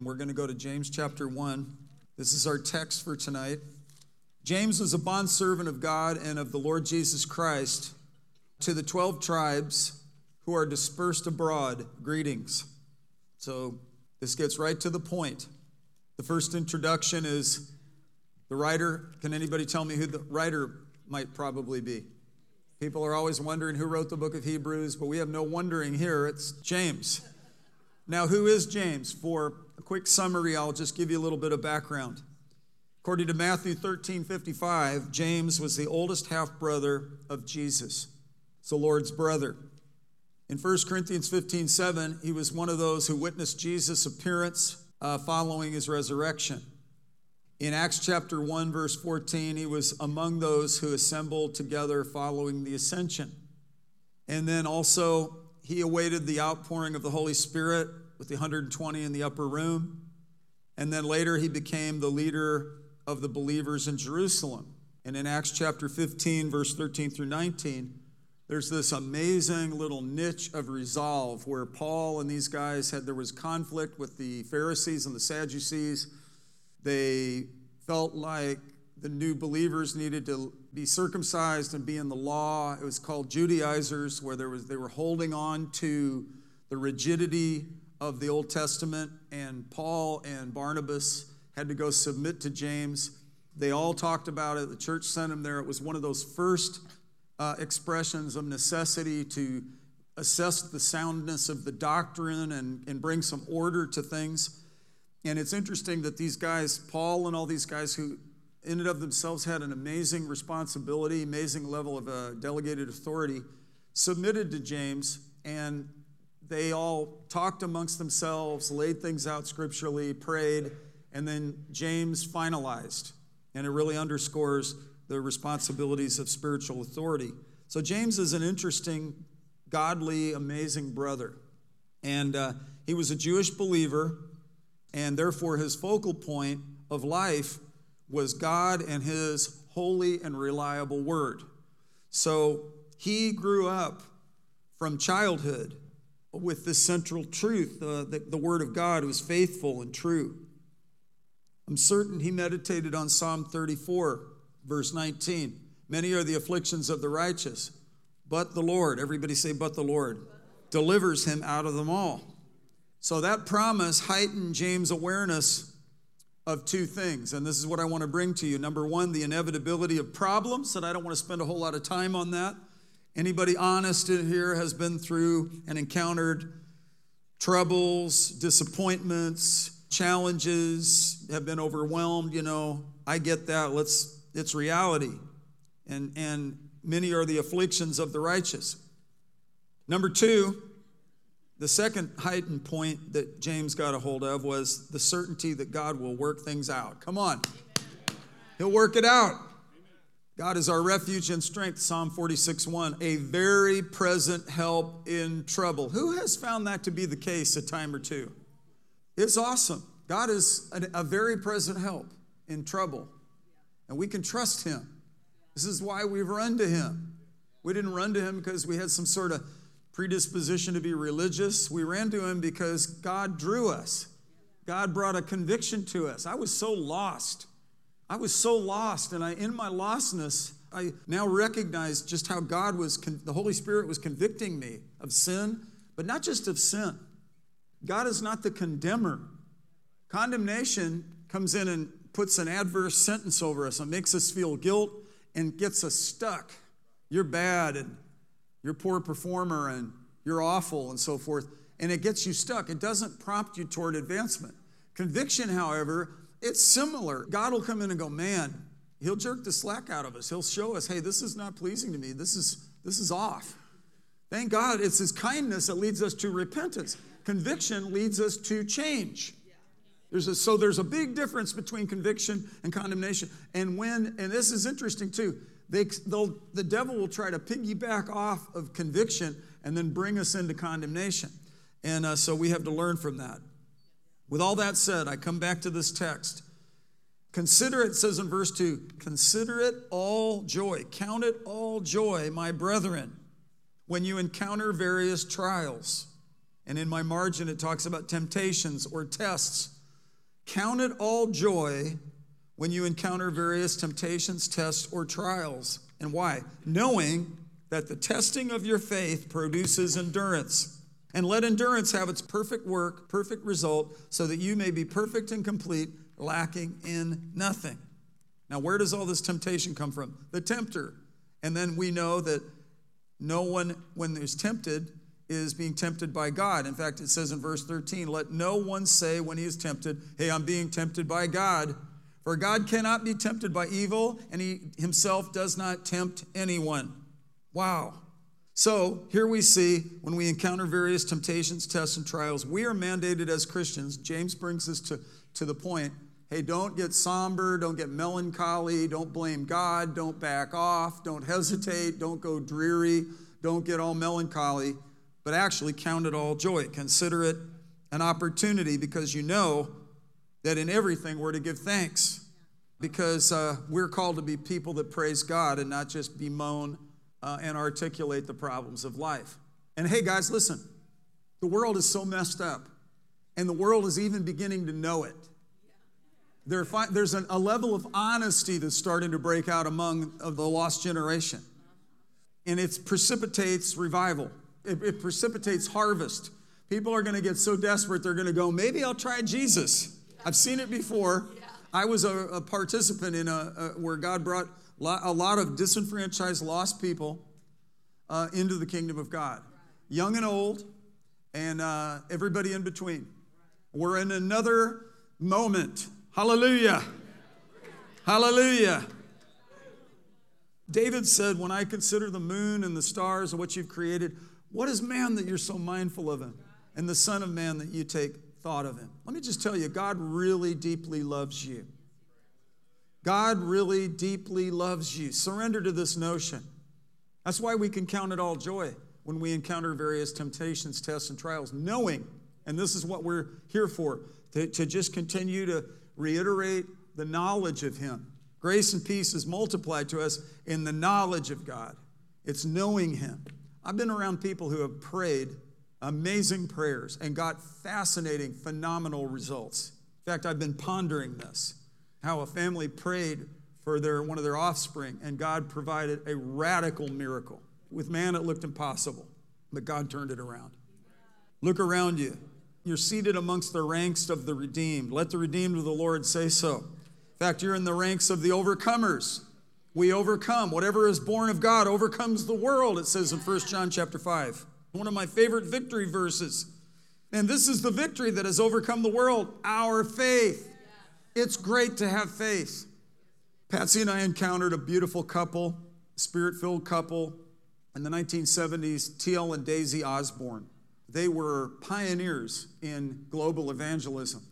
We're going to go to James chapter 1. This is our text for tonight. James was a bondservant of God and of the Lord Jesus Christ to the 12 tribes who are dispersed abroad. Greetings. So this gets right to the point. The first introduction is the writer. Can anybody tell me who the writer might probably be? People are always wondering who wrote the book of Hebrews, but we have no wondering here. It's James. Now, who is James? For a quick summary, I'll just give you a little bit of background. According to Matthew 13 55, James was the oldest half brother of Jesus. It's the Lord's brother. In 1 Corinthians 15 7, he was one of those who witnessed Jesus' appearance uh, following his resurrection. In Acts chapter 1, verse 14, he was among those who assembled together following the ascension. And then also, he awaited the outpouring of the Holy Spirit with the 120 in the upper room. And then later he became the leader of the believers in Jerusalem. And in Acts chapter 15, verse 13 through 19, there's this amazing little niche of resolve where Paul and these guys had, there was conflict with the Pharisees and the Sadducees. They felt like the new believers needed to be circumcised and be in the law. It was called Judaizers, where there was, they were holding on to the rigidity of the Old Testament, and Paul and Barnabas had to go submit to James. They all talked about it. The church sent him there. It was one of those first uh, expressions of necessity to assess the soundness of the doctrine and, and bring some order to things. And it's interesting that these guys, Paul and all these guys who in and of themselves had an amazing responsibility, amazing level of uh, delegated authority, submitted to James, and they all talked amongst themselves, laid things out scripturally, prayed, and then James finalized. And it really underscores the responsibilities of spiritual authority. So, James is an interesting, godly, amazing brother. And uh, he was a Jewish believer, and therefore his focal point of life was God and his holy and reliable word. So, he grew up from childhood with this central truth uh, the, the Word of God was faithful and true. I'm certain he meditated on Psalm 34, verse 19. Many are the afflictions of the righteous, but the Lord, everybody say, but the Lord, delivers him out of them all. So that promise heightened James' awareness of two things. And this is what I want to bring to you. Number one, the inevitability of problems, and I don't want to spend a whole lot of time on that. Anybody honest in here has been through and encountered troubles, disappointments, challenges, have been overwhelmed, you know, I get that. Let's it's reality. And and many are the afflictions of the righteous. Number 2, the second heightened point that James got a hold of was the certainty that God will work things out. Come on. He'll work it out. God is our refuge and strength, Psalm 46 1, a very present help in trouble. Who has found that to be the case a time or two? It's awesome. God is a, very present help in trouble, and we can trust Him. This is why we've run to Him. We didn't run to Him because we had some sort of predisposition to be religious. We ran to Him because God drew us, God brought a conviction to us. I was so lost. I was so lost, and I, in my lostness, I now recognize just how God was, the Holy Spirit was convicting me of sin, but not just of sin. God is not the condemner. Condemnation comes in and puts an adverse sentence over us and makes us feel guilt and gets us stuck. You're bad and you're poor performer and you're awful and so forth. And it gets you stuck. It doesn't prompt you toward advancement. Conviction, however, it's similar. God will come in and go, man, he'll jerk the slack out of us. He'll show us, hey, this is not pleasing to me. This is this is off. Thank God it's his kindness that leads us to repentance. Conviction leads us to change. There's a, so there's a big difference between conviction and condemnation. And when, and this is interesting too, they, the devil will try to piggyback off of conviction and then bring us into condemnation. And uh, so we have to learn from that. With all that said, I come back to this text. Consider it, says in verse 2, consider it all joy. Count it all joy, my brethren, when you encounter various trials. And in my margin, it talks about temptations or tests Count it all joy when you encounter various temptations, tests, or trials. And why? Knowing that the testing of your faith produces endurance. And let endurance have its perfect work, perfect result, so that you may be perfect and complete, lacking in nothing. Now, where does all this temptation come from? The tempter. And then we know that no one, when there's tempted, is being tempted by God. In fact, it says in verse 13, let no one say when he is tempted, hey, I'm being tempted by God. For God cannot be tempted by evil, and he himself does not tempt anyone. Wow. So here we see when we encounter various temptations, tests, and trials, we are mandated as Christians. James brings us to, to the point hey, don't get somber, don't get melancholy, don't blame God, don't back off, don't hesitate, don't go dreary, don't get all melancholy but actually count it all joy. Consider it an opportunity because you know that in everything we're to give thanks because uh, we're called to be people that praise God and not just bemoan uh, and articulate the problems of life. And hey, guys, listen, the world is so messed up, and the world is even beginning to know it. There, there's an, a level of honesty that's starting to break out among of the lost generation, and it precipitates revival it, it precipitates harvest. People are going to get so desperate, they're going to go, maybe I'll try Jesus. I've seen it before. I was a, a participant in a, a, where God brought a lot of disenfranchised, lost people uh, into the kingdom of God, young and old, and uh, everybody in between. We're in another moment. Hallelujah. Hallelujah. David said, When I consider the moon and the stars and what you've created, what is man that you're so mindful of him? And the Son of Man that you take thought of him? Let me just tell you, God really deeply loves you. God really deeply loves you. Surrender to this notion. That's why we can count it all joy when we encounter various temptations, tests, and trials, knowing, and this is what we're here for, to, to just continue to reiterate the knowledge of Him. Grace and peace is multiplied to us in the knowledge of God, it's knowing Him. I've been around people who have prayed amazing prayers and got fascinating, phenomenal results. In fact, I've been pondering this how a family prayed for their, one of their offspring, and God provided a radical miracle. With man, it looked impossible, but God turned it around. Look around you. You're seated amongst the ranks of the redeemed. Let the redeemed of the Lord say so. In fact, you're in the ranks of the overcomers we overcome. Whatever is born of God overcomes the world, it says in 1 John chapter 5. One of my favorite victory verses. And this is the victory that has overcome the world our faith. It's great to have faith. Patsy and I encountered a beautiful couple, spirit filled couple in the 1970s, TL and Daisy Osborn. They were pioneers in global evangelism.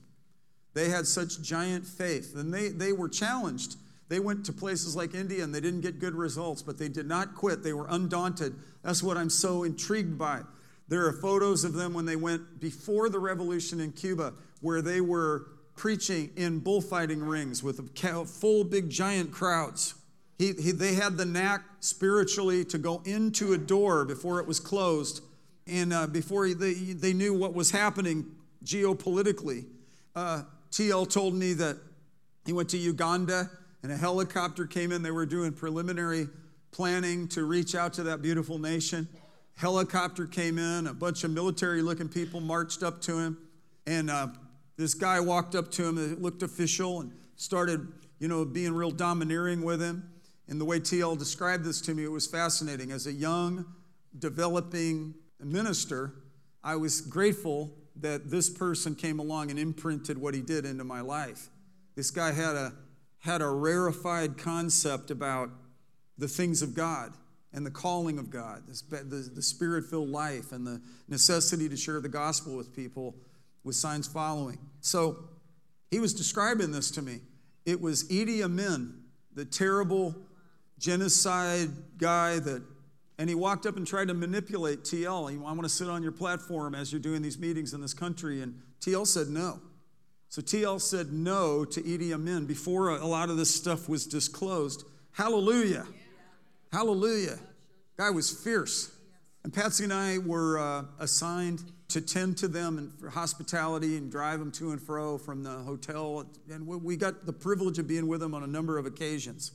They had such giant faith, and they, they were challenged they went to places like India and they didn't get good results, but they did not quit. They were undaunted. That's what I'm so intrigued by. There are photos of them when they went before the revolution in Cuba, where they were preaching in bullfighting rings with full, big, giant crowds. He, he, they had the knack spiritually to go into a door before it was closed and uh, before they, they knew what was happening geopolitically. Uh, TL told me that he went to Uganda and a helicopter came in. They were doing preliminary planning to reach out to that beautiful nation. Helicopter came in, a bunch of military looking people marched up to him, and uh, this guy walked up to him that looked official and started, you know, being real domineering with him. And the way TL described this to me, it was fascinating. As a young, developing minister, I was grateful that this person came along and imprinted what he did into my life. This guy had a had a rarefied concept about the things of God and the calling of God, the, the spirit filled life, and the necessity to share the gospel with people with signs following. So he was describing this to me. It was Idi Amin, the terrible genocide guy that, and he walked up and tried to manipulate TL. I want to sit on your platform as you're doing these meetings in this country. And TL said no. So TL said no to Idi Amin before a lot of this stuff was disclosed. Hallelujah. Hallelujah. Guy was fierce. And Patsy and I were uh, assigned to tend to them and for hospitality and drive them to and fro from the hotel. And we got the privilege of being with them on a number of occasions.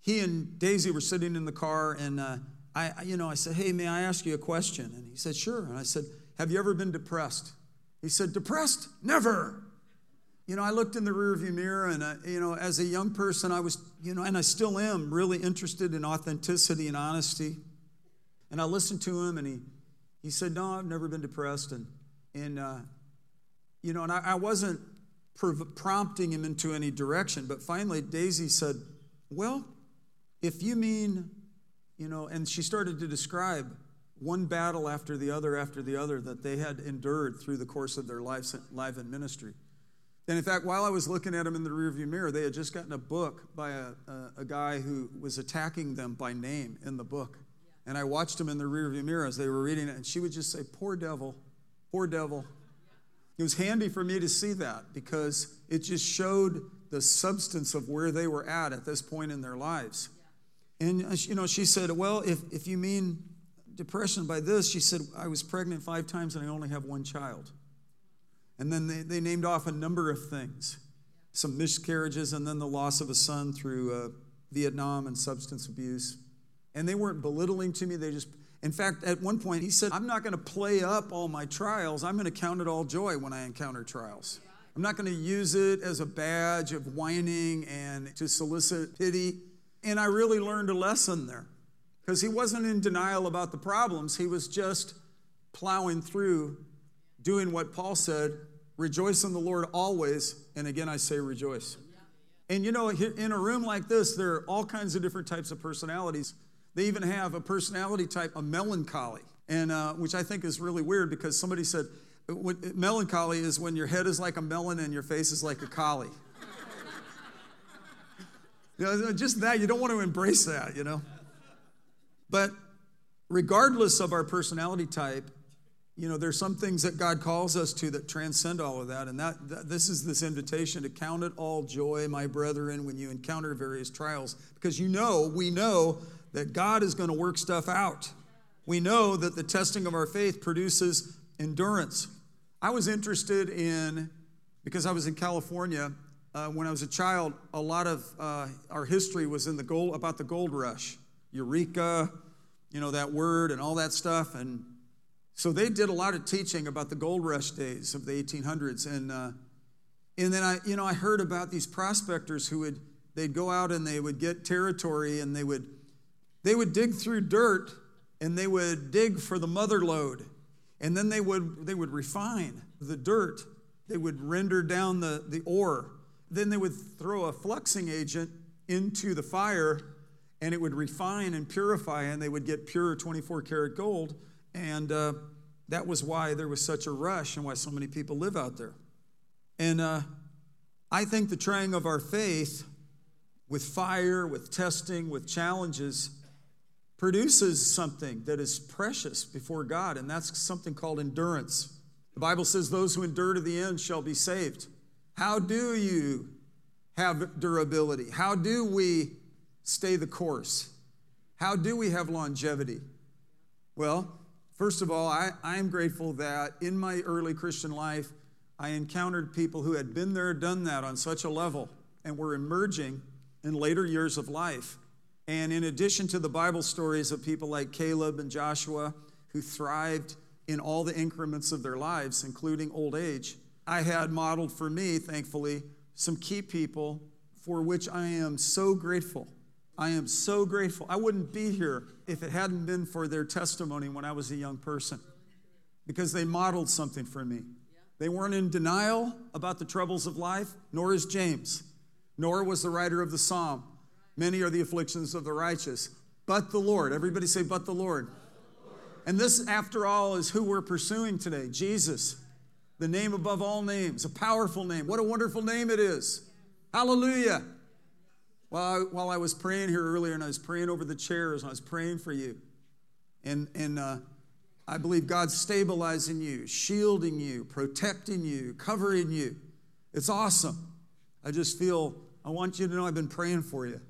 He and Daisy were sitting in the car, and uh, I, you know, I said, "Hey, may I ask you a question?" And he said, "Sure." And I said, "Have you ever been depressed?" He said, "Depressed? Never." You know, I looked in the rearview mirror, and uh, you know, as a young person, I was, you know, and I still am really interested in authenticity and honesty. And I listened to him, and he he said, No, I've never been depressed. And, and uh, you know, and I, I wasn't prompting him into any direction. But finally, Daisy said, Well, if you mean, you know, and she started to describe one battle after the other after the other that they had endured through the course of their lives, life in ministry. And in fact, while I was looking at them in the rearview mirror, they had just gotten a book by a, a, a guy who was attacking them by name in the book. And I watched them in the rearview mirror as they were reading it, and she would just say, Poor devil, poor devil. It was handy for me to see that because it just showed the substance of where they were at at this point in their lives. And, uh, you know, she said, Well, if, if you mean depression by this, she said, I was pregnant five times and I only have one child. And then they, they named off a number of things some miscarriages, and then the loss of a son through uh, Vietnam and substance abuse. And they weren't belittling to me. They just, in fact, at one point, he said, I'm not going to play up all my trials. I'm going to count it all joy when I encounter trials. I'm not going to use it as a badge of whining and to solicit pity. And I really learned a lesson there because he wasn't in denial about the problems. He was just plowing through, doing what Paul said rejoice in the Lord always. And again, I say rejoice. And you know, in a room like this, there are all kinds of different types of personalities. They even have a personality type, a melancholy, and uh, which I think is really weird because somebody said melancholy is when your head is like a melon and your face is like a collie. you know, just that you don't want to embrace that, you know. But regardless of our personality type, you know, there's some things that God calls us to that transcend all of that. And that, that, this is this invitation to count it all joy, my brethren, when you encounter various trials. Because you know, we know that God is going to work stuff out. We know that the testing of our faith produces endurance. I was interested in, because I was in California uh, when I was a child, a lot of uh, our history was in the gold, about the gold rush, Eureka, you know, that word and all that stuff. And so they did a lot of teaching about the gold rush days of the 1800s. And, uh, and then I, you know, I heard about these prospectors who would, they'd go out and they would get territory and they would they would dig through dirt and they would dig for the mother lode. And then they would, they would refine the dirt. They would render down the, the ore. Then they would throw a fluxing agent into the fire and it would refine and purify, and they would get pure 24 karat gold. And uh, that was why there was such a rush and why so many people live out there. And uh, I think the trying of our faith with fire, with testing, with challenges produces something that is precious before God, and that's something called endurance. The Bible says, Those who endure to the end shall be saved. How do you have durability? How do we stay the course? How do we have longevity? Well, first of all, I, I'm grateful that in my early Christian life, I encountered people who had been there, done that on such a level, and were emerging in later years of life and in addition to the Bible stories of people like Caleb and Joshua who thrived in all the increments of their lives, including old age, I had modeled for me, thankfully, some key people for which I am so grateful. I am so grateful. I wouldn't be here if it hadn't been for their testimony when I was a young person because they modeled something for me. They weren't in denial about the troubles of life, nor is James, nor was the writer of the psalm. Many are the afflictions of the righteous, but the Lord. Everybody say, but the Lord. And this, after all, is who we're pursuing today Jesus, the name above all names, a powerful name. What a wonderful name it is. Hallelujah. While I, while I was praying here earlier and I was praying over the chairs, I was praying for you. And, and uh, I believe God's stabilizing you, shielding you, protecting you, covering you. It's awesome. I just feel, I want you to know I've been praying for you.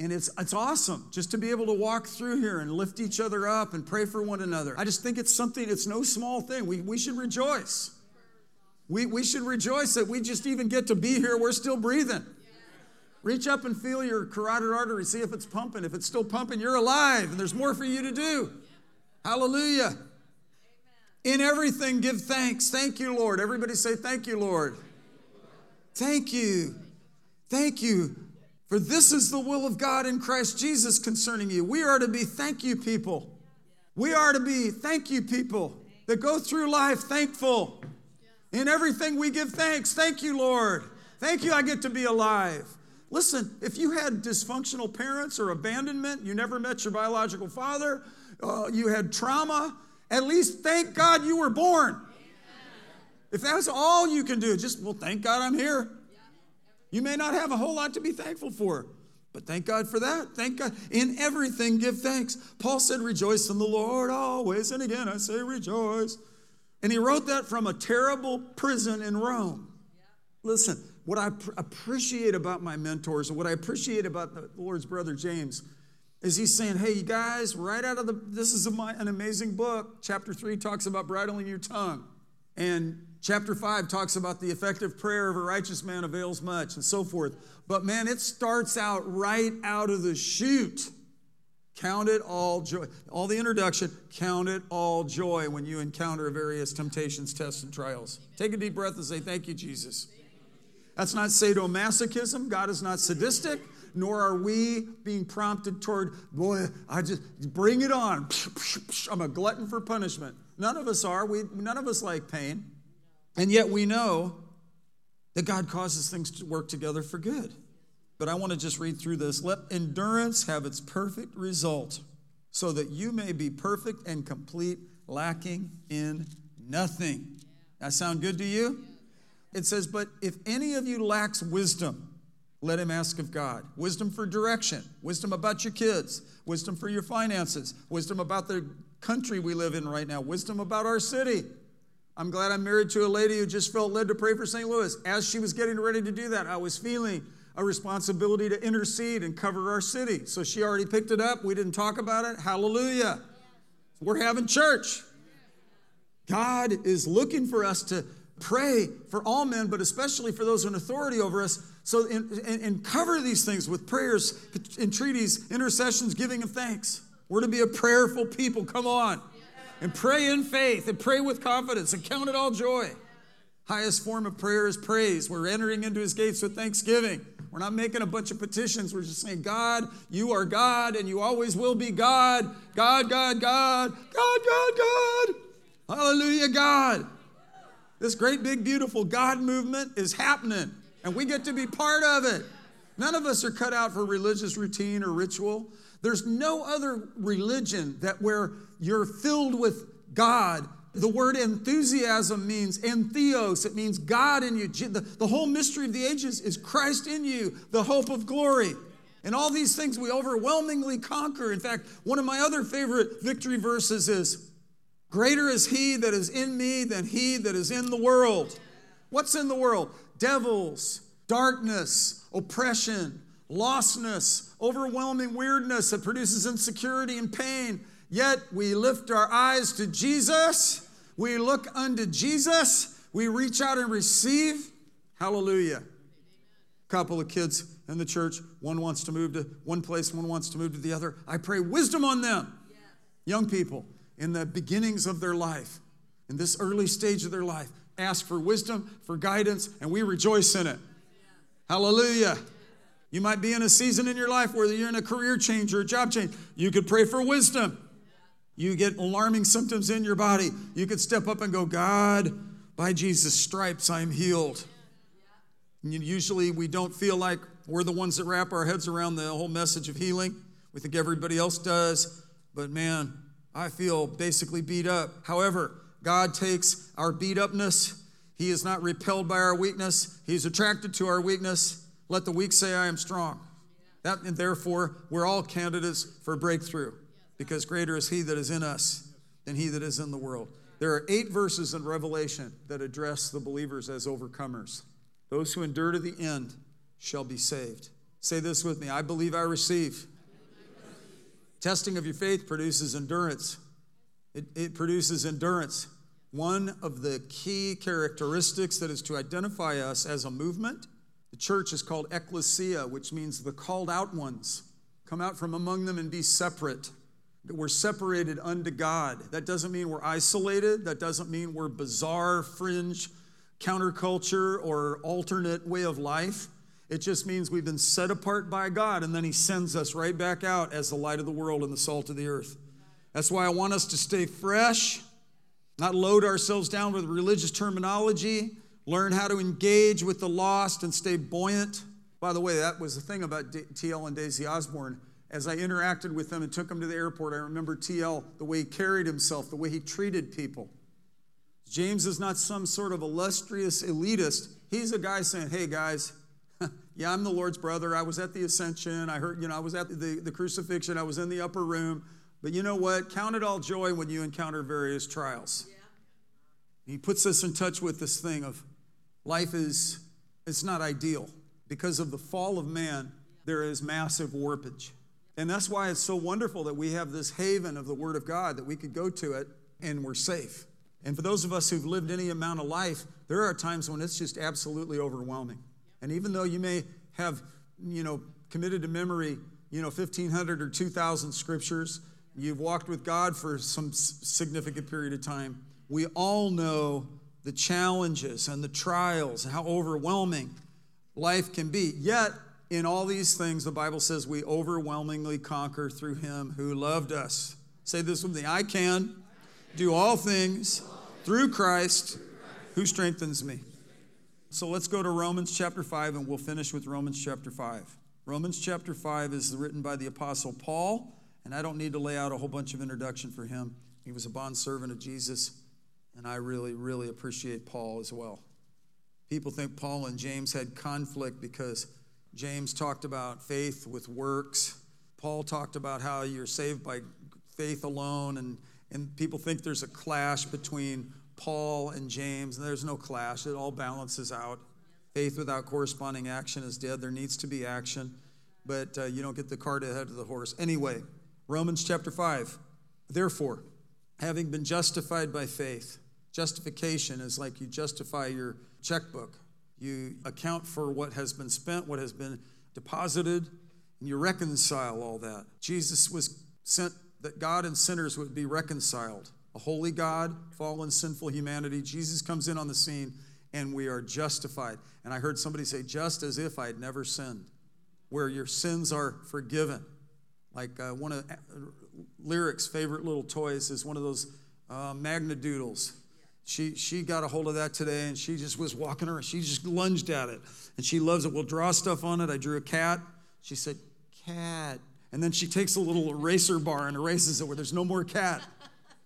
And it's, it's awesome just to be able to walk through here and lift each other up and pray for one another. I just think it's something, it's no small thing. We, we should rejoice. We, we should rejoice that we just even get to be here. We're still breathing. Reach up and feel your carotid artery, see if it's pumping. If it's still pumping, you're alive, and there's more for you to do. Hallelujah. In everything, give thanks. Thank you, Lord. Everybody say, Thank you, Lord. Thank you. Thank you. For this is the will of God in Christ Jesus concerning you. We are to be thank you people. We are to be thank you people that go through life thankful. In everything we give thanks. Thank you, Lord. Thank you, I get to be alive. Listen, if you had dysfunctional parents or abandonment, you never met your biological father, uh, you had trauma, at least thank God you were born. If that's all you can do, just, well, thank God I'm here. You may not have a whole lot to be thankful for, but thank God for that. Thank God. In everything, give thanks. Paul said, Rejoice in the Lord always. And again, I say, Rejoice. And he wrote that from a terrible prison in Rome. Listen, what I pr- appreciate about my mentors and what I appreciate about the Lord's brother James is he's saying, hey, you guys, right out of the, this is a, an amazing book. Chapter three talks about bridling your tongue. And chapter five talks about the effective prayer of a righteous man avails much and so forth. But man, it starts out right out of the chute Count it all joy. All the introduction, count it all joy when you encounter various temptations, tests, and trials. Take a deep breath and say, Thank you, Jesus. That's not sadomasochism. God is not sadistic, nor are we being prompted toward, boy, I just bring it on. I'm a glutton for punishment. None of us are. We, none of us like pain. And yet we know that God causes things to work together for good but I want to just read through this. Let endurance have its perfect result, so that you may be perfect and complete, lacking in nothing. That sound good to you? It says, But if any of you lacks wisdom, let him ask of God. Wisdom for direction, wisdom about your kids, wisdom for your finances, wisdom about the country we live in right now, wisdom about our city. I'm glad I'm married to a lady who just felt led to pray for St. Louis. As she was getting ready to do that, I was feeling a responsibility to intercede and cover our city. So she already picked it up. We didn't talk about it. Hallelujah. We're having church. God is looking for us to pray for all men, but especially for those in authority over us. So, and, cover these things with prayers, entreaties, intercessions, giving of thanks. We're to be a prayerful people. Come on. And pray in faith and pray with confidence and count it all joy. Highest form of prayer is praise. We're entering into his gates with thanksgiving. We're not making a bunch of petitions. We're just saying, God, you are God and you always will be God. God, God, God, God, God, God. Hallelujah, God. This great, big, beautiful God movement is happening and we get to be part of it. None of us are cut out for religious routine or ritual. There's no other religion that where you're filled with God the word enthusiasm means entheos, it means God in you. The, the whole mystery of the ages is Christ in you, the hope of glory. And all these things we overwhelmingly conquer. In fact, one of my other favorite victory verses is Greater is he that is in me than he that is in the world. What's in the world? Devils, darkness, oppression, lostness, overwhelming weirdness that produces insecurity and pain. Yet we lift our eyes to Jesus, we look unto Jesus, we reach out and receive. Hallelujah. Couple of kids in the church, one wants to move to one place, one wants to move to the other. I pray wisdom on them. Young people in the beginnings of their life, in this early stage of their life, ask for wisdom, for guidance, and we rejoice in it. Hallelujah. You might be in a season in your life where you're in a career change or a job change. You could pray for wisdom you get alarming symptoms in your body, you could step up and go, God, by Jesus' stripes, I'm healed. And usually we don't feel like we're the ones that wrap our heads around the whole message of healing. We think everybody else does. But man, I feel basically beat up. However, God takes our beat upness. He is not repelled by our weakness. He's attracted to our weakness. Let the weak say, I am strong. That, and therefore, we're all candidates for breakthrough because greater is he that is in us than he that is in the world. There are eight verses in Revelation that address the believers as overcomers. Those who endure to the end shall be saved. Say this with me I believe I receive. Testing of your faith produces endurance. It, it, produces endurance. One of the key characteristics that is to identify us as a movement, church is called ecclesia, which means the called out ones. Come out from among them and be separate. We're separated unto God. That doesn't mean we're isolated. That doesn't mean we're bizarre, fringe, counterculture, or alternate way of life. It just means we've been set apart by God, and then He sends us right back out as the light of the world and the salt of the earth. That's why I want us to stay fresh, not load ourselves down with religious terminology, learn how to engage with the lost and stay buoyant. By the way, that was the thing about TL and Daisy Osborn as I interacted with them and took them to the airport, I remember TL, the way he carried himself, the way he treated people. James is not some sort of illustrious elitist. He's a guy saying, hey guys, yeah, I'm the Lord's brother. I was at the ascension. I heard, you know, I was at the, the crucifixion. I was in the upper room. But you know what? Count it all joy when you encounter various trials. Yeah. He puts us in touch with this thing of life is, it's not ideal. Because of the fall of man, there is massive warpage. And that's why it's so wonderful that we have this haven of the Word of God that we could go to it and we're safe. And for those of us who've lived any amount of life, there are times when it's just absolutely overwhelming. And even though you may have, you know, committed to memory, you know, 1,500 or 2,000 scriptures, you've walked with God for some significant period of time, we all know the challenges and the trials and how overwhelming life can be. Yet, in all these things, the Bible says we overwhelmingly conquer through him who loved us. Say this with me I can do all things through Christ who strengthens me. So let's go to Romans chapter 5 and we'll finish with Romans chapter 5. Romans chapter 5 is written by the Apostle Paul, and I don't need to lay out a whole bunch of introduction for him. He was a bondservant of Jesus, and I really, really appreciate Paul as well. People think Paul and James had conflict because James talked about faith with works. Paul talked about how you're saved by faith alone, and, and people think there's a clash between Paul and James, and there's no clash. It all balances out. Faith without corresponding action is dead. There needs to be action, but uh, you don't get the cart ahead of the horse. Anyway, Romans chapter 5. Therefore, having been justified by faith, justification is like you justify your checkbook. You account for what has been spent, what has been deposited, and you reconcile all that. Jesus was sent that God and sinners would be reconciled. A holy God, fallen, sinful humanity. Jesus comes in on the scene and we are justified. And I heard somebody say, just as if I had never sinned, where your sins are forgiven. Like uh, one of Lyric's favorite little toys is one of those uh, Magna Doodles she, she got a hold of that today and she just was walking around. She just lunged at it. And she loves it. We'll draw stuff on it. I drew a cat. She said, Cat. And then she takes a little eraser bar and erases it where there's no more cat.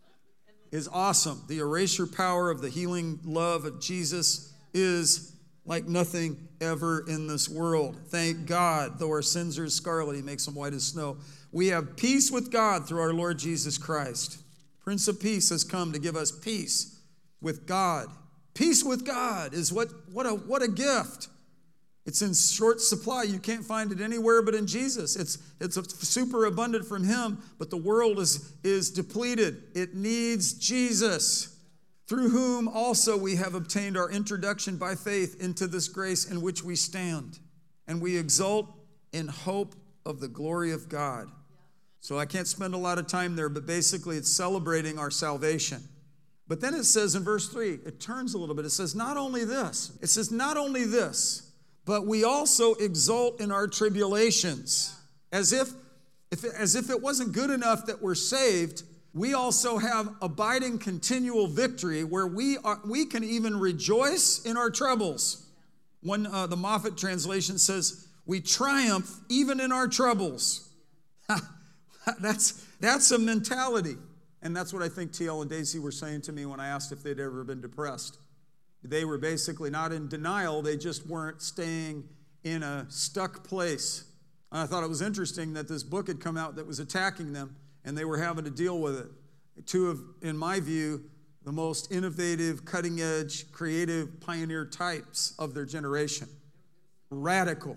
is awesome. The erasure power of the healing love of Jesus is like nothing ever in this world. Thank God, though our sins are as scarlet, He makes them white as snow. We have peace with God through our Lord Jesus Christ. Prince of Peace has come to give us peace with God. Peace with God is what, what, a, what a gift. It's in short supply. You can't find it anywhere but in Jesus. It's, it's super abundant from Him, but the world is, is depleted. It needs Jesus, through whom also we have obtained our introduction by faith into this grace in which we stand. And we exult in hope of the glory of God. So I can't spend a lot of time there, but basically it's celebrating our salvation. But then it says in verse 3, it turns a little bit. It says, Not only this, it says, Not only this, but we also exult in our tribulations. As if, if, as if it wasn't good enough that we're saved, we also have abiding continual victory where we, are, we can even rejoice in our troubles. One, uh, the Moffatt translation says, We triumph even in our troubles. that's, that's a mentality. And that's what I think TL and Daisy were saying to me when I asked if they'd ever been depressed. They were basically not in denial, they just weren't staying in a stuck place. And I thought it was interesting that this book had come out that was attacking them and they were having to deal with it. Two of, in my view, the most innovative, cutting edge, creative pioneer types of their generation. Radical,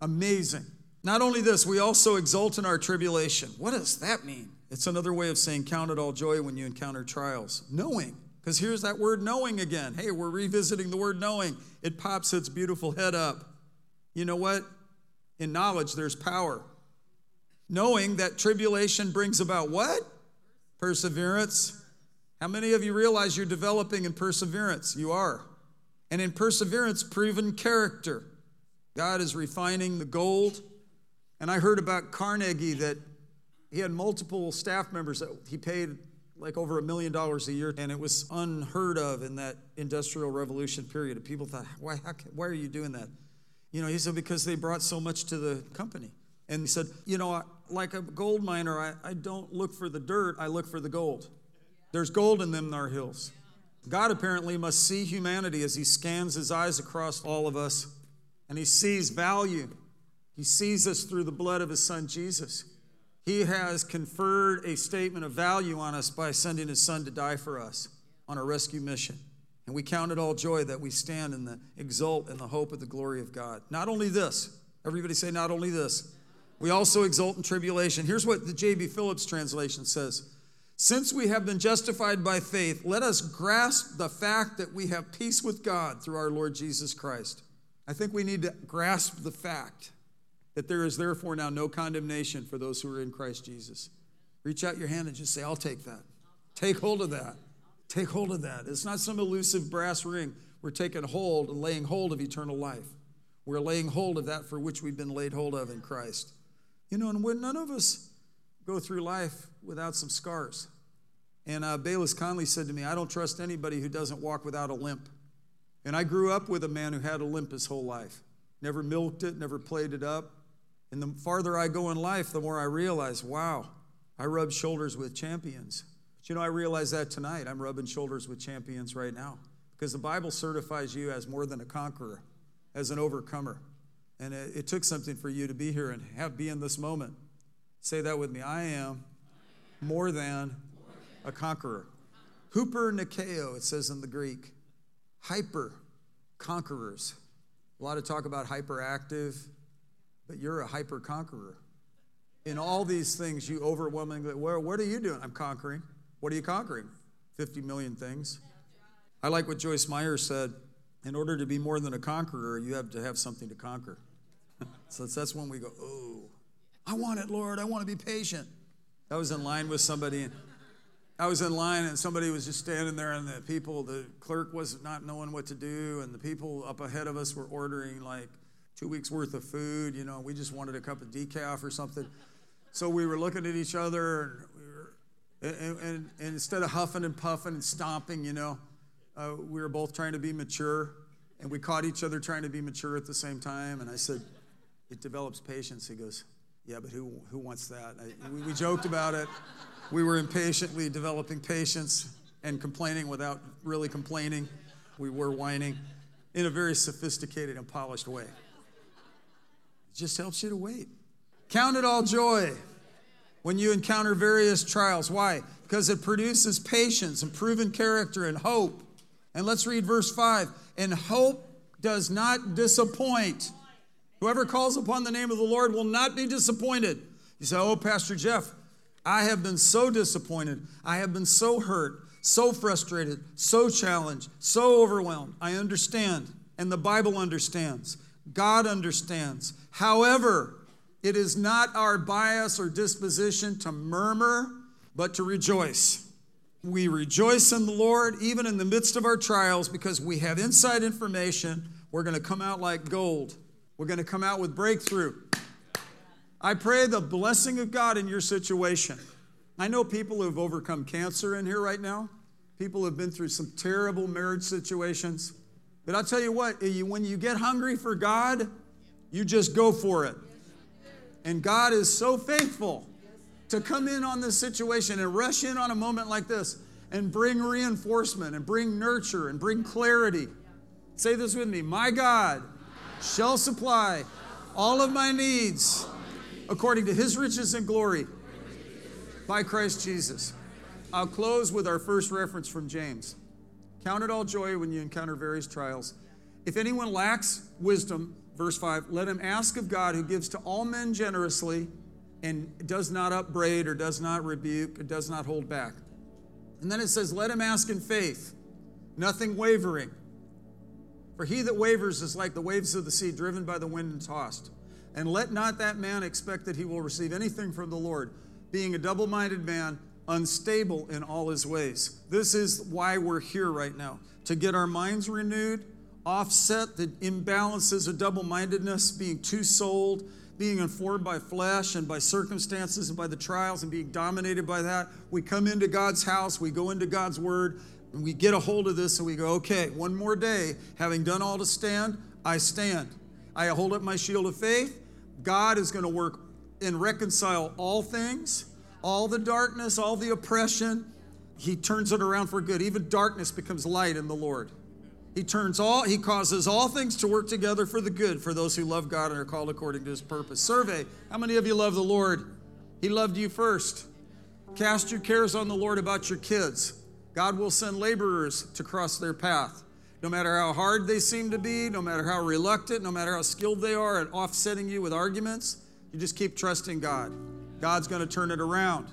Amazing. Not only this, we also exult in our tribulation. What does that mean? It's another way of saying count it all joy when you encounter trials. Knowing. Because here's that word knowing again. Hey, we're revisiting the word knowing. It pops its beautiful head up. You know what? In knowledge, there's power. Knowing that tribulation brings about what? Perseverance. How many of you realize you're developing in perseverance? You are. And in perseverance, proven character. God is refining the gold. And I heard about Carnegie that he had multiple staff members that he paid like over a million dollars a year, and it was unheard of in that industrial revolution period. And people thought, why, how, why are you doing that? You know, he said, because they brought so much to the company. And he said, you know, like a gold miner, I, I don't look for the dirt, I look for the gold. There's gold in them in our hills. God apparently must see humanity as he scans his eyes across all of us, and he sees value. He sees us through the blood of his son Jesus. He has conferred a statement of value on us by sending his son to die for us on a rescue mission. And we count it all joy that we stand in the exult in the hope of the glory of God. Not only this, everybody say, not only this, we also exult in tribulation. Here's what the J.B. Phillips translation says Since we have been justified by faith, let us grasp the fact that we have peace with God through our Lord Jesus Christ. I think we need to grasp the fact that there is therefore now no condemnation for those who are in Christ Jesus. Reach out your hand and just say, I'll take that. Take hold of that. Take hold of that. It's not some elusive brass ring. We're taking hold and laying hold of eternal life. We're laying hold of that for which we've been laid hold of in Christ. You know, and when none of us go through life without some scars. And uh, Bayless Conley said to me, I don't trust anybody who doesn't walk without a limp. And I grew up with a man who had a limp his whole life. Never milked it, never played it up. And the farther I go in life, the more I realize, wow, I rub shoulders with champions. But you know, I realize that tonight. I'm rubbing shoulders with champions right now because the Bible certifies you as more than a conqueror, as an overcomer. And it, it took something for you to be here and have be in this moment. Say that with me. I am more than a conqueror. huper nikao, it says in the Greek. Hyper conquerors. A lot of talk about hyperactive, but you're a hyper conqueror. In all these things, you overwhelmingly, well, what are you doing? I'm conquering. What are you conquering? 50 million things. I like what Joyce Meyer said in order to be more than a conqueror, you have to have something to conquer. so that's when we go, oh, I want it, Lord. I want to be patient. I was in line with somebody. I was in line and somebody was just standing there, and the people, the clerk was not knowing what to do, and the people up ahead of us were ordering like two weeks worth of food. You know, we just wanted a cup of decaf or something. So we were looking at each other, and, we were, and, and, and instead of huffing and puffing and stomping, you know, uh, we were both trying to be mature, and we caught each other trying to be mature at the same time. And I said, "It develops patience." He goes, "Yeah, but who who wants that?" I, we, we joked about it. We were impatiently developing patience and complaining without really complaining. We were whining in a very sophisticated and polished way just helps you to wait. Count it all joy when you encounter various trials. Why? Because it produces patience and proven character and hope. And let's read verse 5. And hope does not disappoint. Whoever calls upon the name of the Lord will not be disappointed. You say, Oh, Pastor Jeff, I have been so disappointed. I have been so hurt, so frustrated, so challenged, so overwhelmed. I understand, and the Bible understands. God understands. However, it is not our bias or disposition to murmur, but to rejoice. We rejoice in the Lord even in the midst of our trials because we have inside information. We're going to come out like gold. We're going to come out with breakthrough. I pray the blessing of God in your situation. I know people who have overcome cancer in here right now. People who have been through some terrible marriage situations. But I'll tell you what, eh, when you get hungry for God, you just go for it. And God is so faithful to come in on this situation and rush in on a moment like this and bring reinforcement and bring nurture and bring clarity. Say this with me My God shall supply all of my needs according to his riches and glory by Christ Jesus. I'll close with our first reference from James. Count it all joy when you encounter various trials. If anyone lacks wisdom, verse 5 let him ask of God who gives to all men generously and does not upbraid or does not rebuke or does not hold back. And then it says, let him ask in faith, nothing wavering. For he that wavers is like the waves of the sea, driven by the wind and tossed. And let not that man expect that he will receive anything from the Lord, being a double minded man, unstable in all his ways. This is why we're here right now to get our minds renewed, offset the imbalances of double mindedness, being too sold, being informed by flesh and by circumstances and by the trials and being dominated by that. We come into God's house, we go into God's word, and we get a hold of this and we go, okay, one more day, having done all to stand, I stand. I hold up my shield of faith. God is going to work and reconcile all things, all the darkness, all the oppression. He turns it around for good. Even darkness becomes light in the Lord. He turns all, he causes all things to work together for the good for those who love God and are called according to his purpose. Survey, how many of you love the Lord? He loved you first. Cast your cares on the Lord about your kids. God will send laborers to cross their path. No matter how hard they seem to be, no matter how reluctant, no matter how skilled they are at offsetting you with arguments, you just keep trusting God. God's going to turn it around.